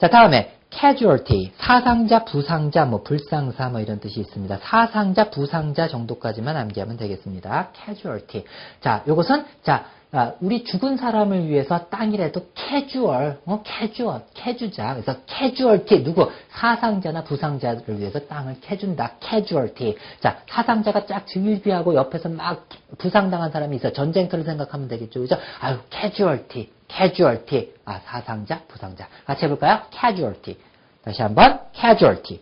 자, 다음에 casualty, 사상자, 부상자, 뭐 불상사 뭐 이런 뜻이 있습니다. 사상자, 부상자 정도까지만 암기하면 되겠습니다. casualty. 자, 요것은 자, 아, 우리 죽은 사람을 위해서 땅이라도 casual, 어, casual, 캐주자. 그래서 casualty 누구 사상자나 부상자를 위해서 땅을 캐준다. casualty. 자, 사상자가 쫙 즐비하고 옆에서 막 부상당한 사람이 있어. 전쟁터를 생각하면 되겠죠, 그죠? 아유, casualty, casualty. 아, 사상자, 부상자. 같이 해볼까요? casualty. 다시 한번 casualty.